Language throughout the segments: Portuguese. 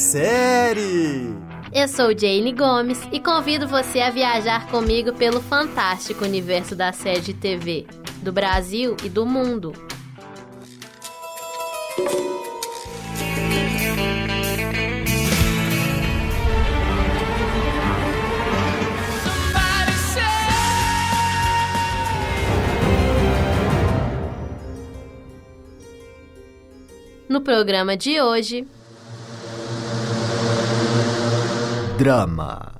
série! Eu sou Jane Gomes e convido você a viajar comigo pelo fantástico universo da série de TV, do Brasil e do mundo. No programa de hoje, Drama.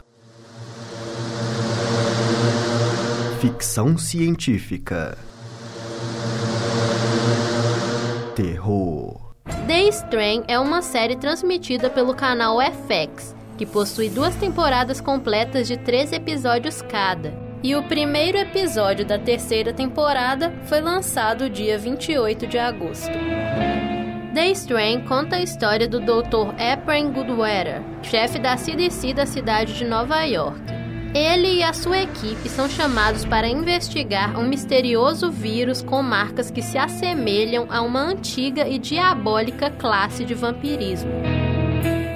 Ficção científica. Terror. The Strain é uma série transmitida pelo canal FX, que possui duas temporadas completas de três episódios cada. E o primeiro episódio da terceira temporada foi lançado dia 28 de agosto. The Strain conta a história do Dr. Ephraim Goodweather, chefe da CDC da cidade de Nova York. Ele e a sua equipe são chamados para investigar um misterioso vírus com marcas que se assemelham a uma antiga e diabólica classe de vampirismo.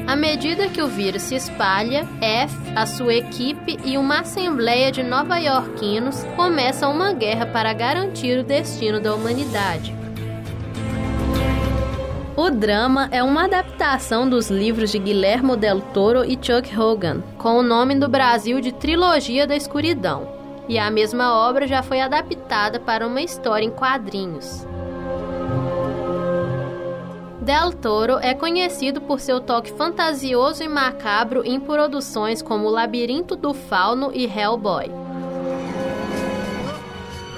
À medida que o vírus se espalha, F, a sua equipe e uma assembleia de nova-iorquinos começam uma guerra para garantir o destino da humanidade. O drama é uma adaptação dos livros de Guilherme Del Toro e Chuck Hogan, com o nome do Brasil de Trilogia da Escuridão. E a mesma obra já foi adaptada para uma história em quadrinhos. Del Toro é conhecido por seu toque fantasioso e macabro em produções como O Labirinto do Fauno e Hellboy.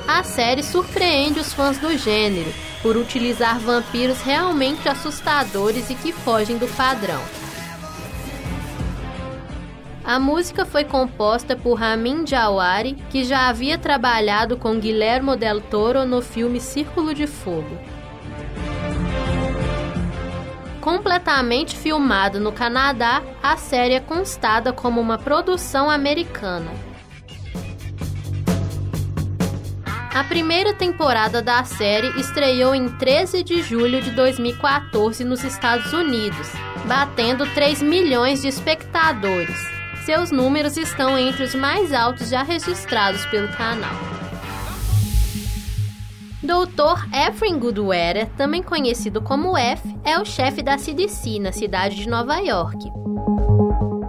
A série surpreende os fãs do gênero por utilizar vampiros realmente assustadores e que fogem do padrão. A música foi composta por Ramin Djawari, que já havia trabalhado com Guillermo del Toro no filme Círculo de Fogo. Completamente filmado no Canadá, a série é constada como uma produção americana. A primeira temporada da série estreou em 13 de julho de 2014 nos Estados Unidos, batendo 3 milhões de espectadores. Seus números estão entre os mais altos já registrados pelo canal. Dr. Ephraim Goodweather, também conhecido como F, é o chefe da CDC na cidade de Nova York.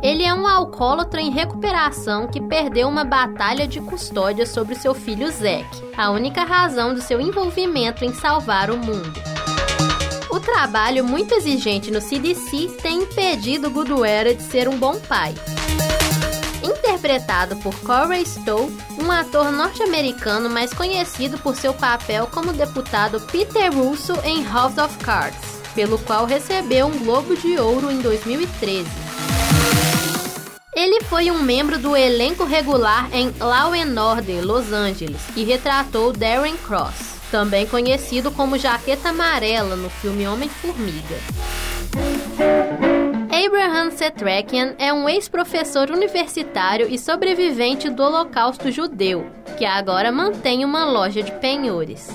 Ele é um alcoólatra em recuperação que perdeu uma batalha de custódia sobre seu filho Zack, a única razão do seu envolvimento em salvar o mundo. O trabalho muito exigente no CDC tem impedido Goodweather de ser um bom pai. Interpretado por Corey Stowe, um ator norte-americano mais conhecido por seu papel como deputado Peter Russo em House of Cards, pelo qual recebeu um Globo de Ouro em 2013. Ele foi um membro do elenco regular em Law and Order Los Angeles e retratou Darren Cross, também conhecido como Jaqueta Amarela no filme Homem-Formiga. Abraham Setrakian é um ex-professor universitário e sobrevivente do Holocausto Judeu, que agora mantém uma loja de penhores.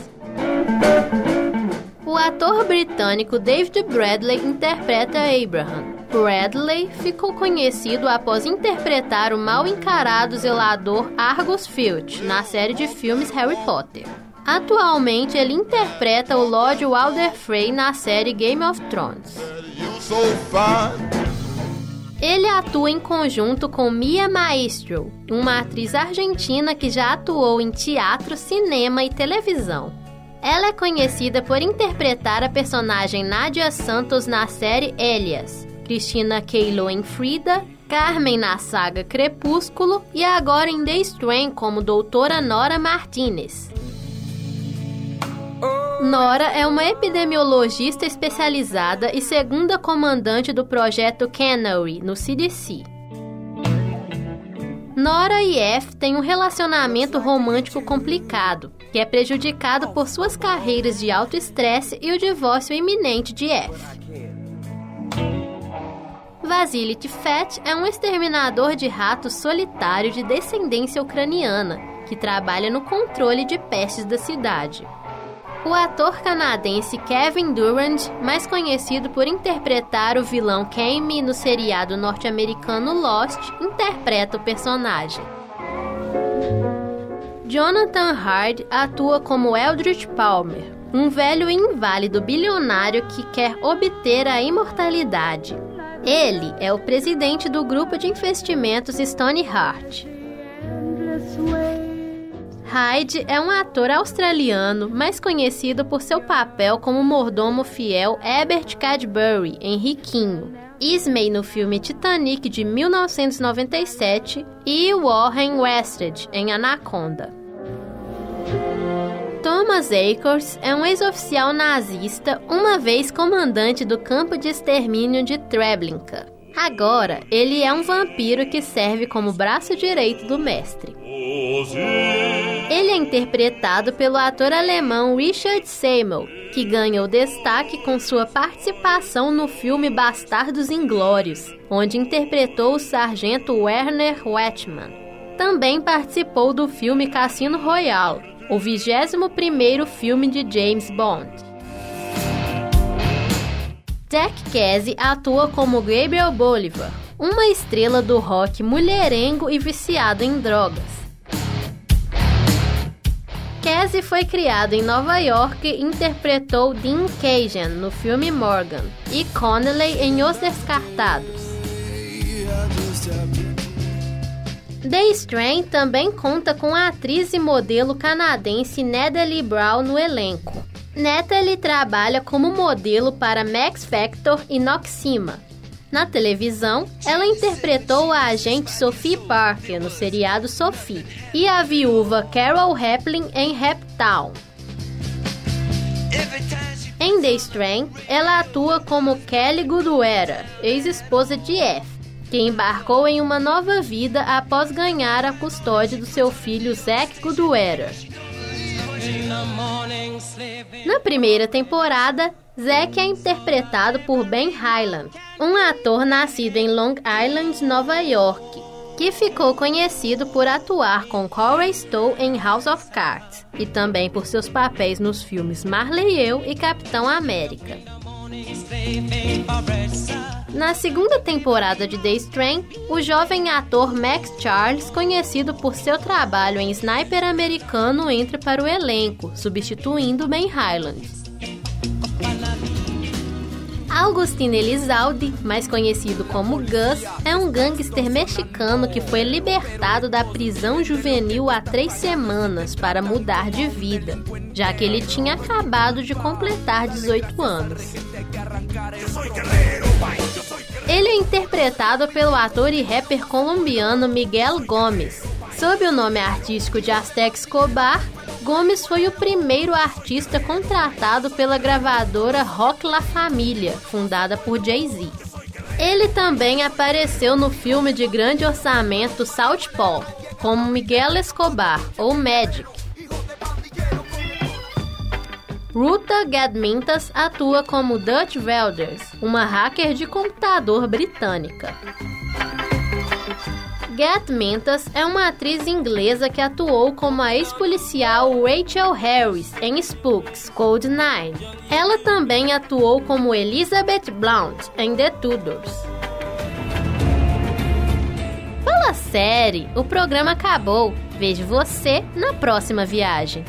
O ator britânico David Bradley interpreta Abraham. Bradley ficou conhecido após interpretar o mal encarado zelador Argus Filch na série de filmes Harry Potter. Atualmente, ele interpreta o Lord Walder Frey na série Game of Thrones. Ele atua em conjunto com Mia Maestro, uma atriz argentina que já atuou em teatro, cinema e televisão. Ela é conhecida por interpretar a personagem Nadia Santos na série Elias, Cristina Keilo em Frida, Carmen na saga Crepúsculo e agora em The Strain como Doutora Nora Martinez. Nora é uma epidemiologista especializada e segunda comandante do projeto Canary no CDC. Nora e F têm um relacionamento romântico complicado, que é prejudicado por suas carreiras de alto estresse e o divórcio iminente de F. Vasily Tifet é um exterminador de ratos solitário de descendência ucraniana, que trabalha no controle de pestes da cidade. O ator canadense Kevin Durand, mais conhecido por interpretar o vilão Kame no seriado norte-americano Lost, interpreta o personagem. Jonathan Hard atua como Eldritch Palmer, um velho inválido bilionário que quer obter a imortalidade. Ele é o presidente do grupo de investimentos Stone Heart. Hyde é um ator australiano, mais conhecido por seu papel como mordomo fiel Herbert Cadbury em Riquinho, Ismay no filme Titanic de 1997 e Warren Wested em Anaconda. Thomas Akers é um ex-oficial nazista, uma vez comandante do campo de extermínio de Treblinka. Agora, ele é um vampiro que serve como braço direito do mestre. Ele é interpretado pelo ator alemão Richard Seymour, que ganhou destaque com sua participação no filme Bastardos Inglórios, onde interpretou o sargento Werner Wetman. Também participou do filme Cassino Royale, o 21º filme de James Bond. Jack Casey atua como Gabriel Bolivar, uma estrela do rock mulherengo e viciado em drogas. Casey foi criado em Nova York e interpretou Dean Cajun no filme Morgan e Connelly em Os Descartados. The Strain também conta com a atriz e modelo canadense Natalie Brown no elenco. Natalie trabalha como modelo para Max Factor e Noxima, na televisão, ela interpretou a agente Sophie Parker no seriado Sophie e a viúva Carol Raplin em Reptown. Em The Strain, ela atua como Kelly Goodwera, ex-esposa de F, que embarcou em uma nova vida após ganhar a custódia do seu filho Zack Goodwera. Na primeira temporada, Zack é interpretado por Ben Highland, um ator nascido em Long Island, Nova York, que ficou conhecido por atuar com Corey Stowe em House of Cards e também por seus papéis nos filmes Marley e Eu e Capitão América. Na segunda temporada de The Strain, o jovem ator Max Charles, conhecido por seu trabalho em Sniper Americano, entra para o elenco, substituindo Ben Highland. Augustin Elizalde, mais conhecido como Gus, é um gangster mexicano que foi libertado da prisão juvenil há três semanas para mudar de vida, já que ele tinha acabado de completar 18 anos. Ele é interpretado pelo ator e rapper colombiano Miguel Gomes. Sob o nome artístico de Aztec Escobar, Gomes foi o primeiro artista contratado pela gravadora Rock La Família, fundada por Jay-Z. Ele também apareceu no filme de grande orçamento Southpaw, como Miguel Escobar ou Magic. Ruta Gadmintas atua como Dutch Velders, uma hacker de computador britânica. Gat é uma atriz inglesa que atuou como a ex-policial Rachel Harris em Spooks Code 9. Ela também atuou como Elizabeth Blount em The Tudors. Fala série, o programa acabou. Vejo você na próxima viagem.